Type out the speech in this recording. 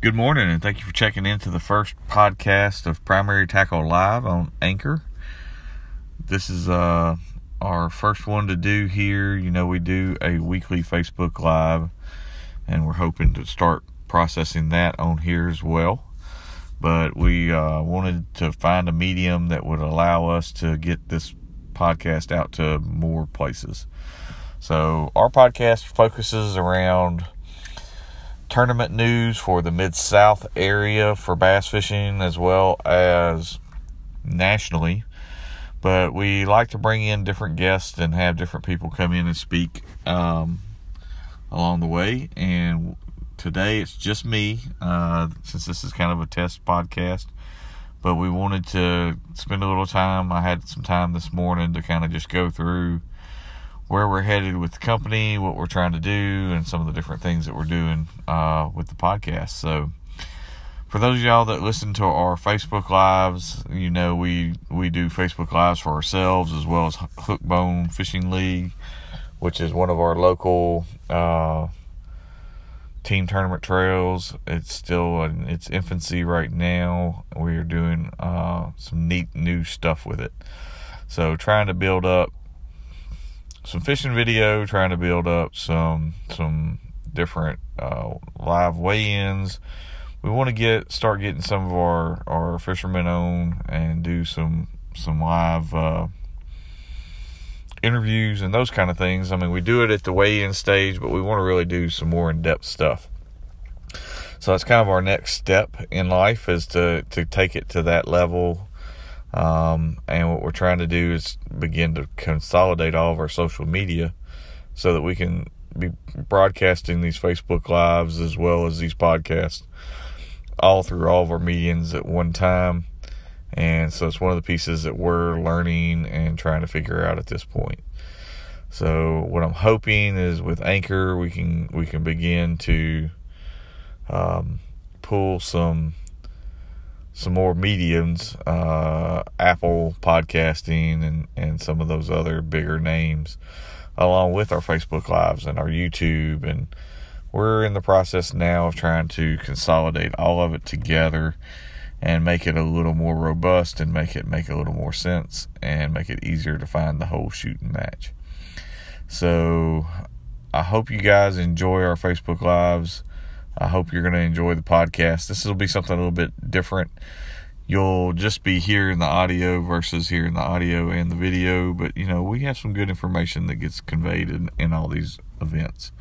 Good morning, and thank you for checking into the first podcast of Primary Tackle Live on Anchor. This is uh, our first one to do here. You know, we do a weekly Facebook Live, and we're hoping to start processing that on here as well. But we uh, wanted to find a medium that would allow us to get this podcast out to more places. So, our podcast focuses around tournament news for the Mid South area for bass fishing as well as nationally. But we like to bring in different guests and have different people come in and speak um, along the way. And today it's just me, uh, since this is kind of a test podcast. But we wanted to spend a little time. I had some time this morning to kind of just go through where we're headed with the company, what we're trying to do, and some of the different things that we're doing uh, with the podcast. So, for those of y'all that listen to our Facebook lives, you know we we do Facebook lives for ourselves as well as Hookbone Fishing League, which is one of our local uh, team tournament trails. It's still in its infancy right now. We are doing uh, some neat new stuff with it. So, trying to build up some fishing video, trying to build up some some different uh, live weigh-ins. We want to get start getting some of our our fishermen on and do some some live uh, interviews and those kind of things. I mean, we do it at the weigh-in stage, but we want to really do some more in-depth stuff. So that's kind of our next step in life is to to take it to that level um, and what we're trying to do is begin to consolidate all of our social media so that we can be broadcasting these Facebook Lives as well as these podcasts all through all of our mediums at one time. And so it's one of the pieces that we're learning and trying to figure out at this point. So what I'm hoping is with Anchor we can we can begin to um, pull some some more mediums, uh, Apple podcasting and, and some of those other bigger names, along with our Facebook Lives and our YouTube. And we're in the process now of trying to consolidate all of it together and make it a little more robust and make it make a little more sense and make it easier to find the whole shooting match. So I hope you guys enjoy our Facebook Lives. I hope you're going to enjoy the podcast. This will be something a little bit different. You'll just be hearing the audio versus hearing the audio and the video, but you know, we have some good information that gets conveyed in, in all these events.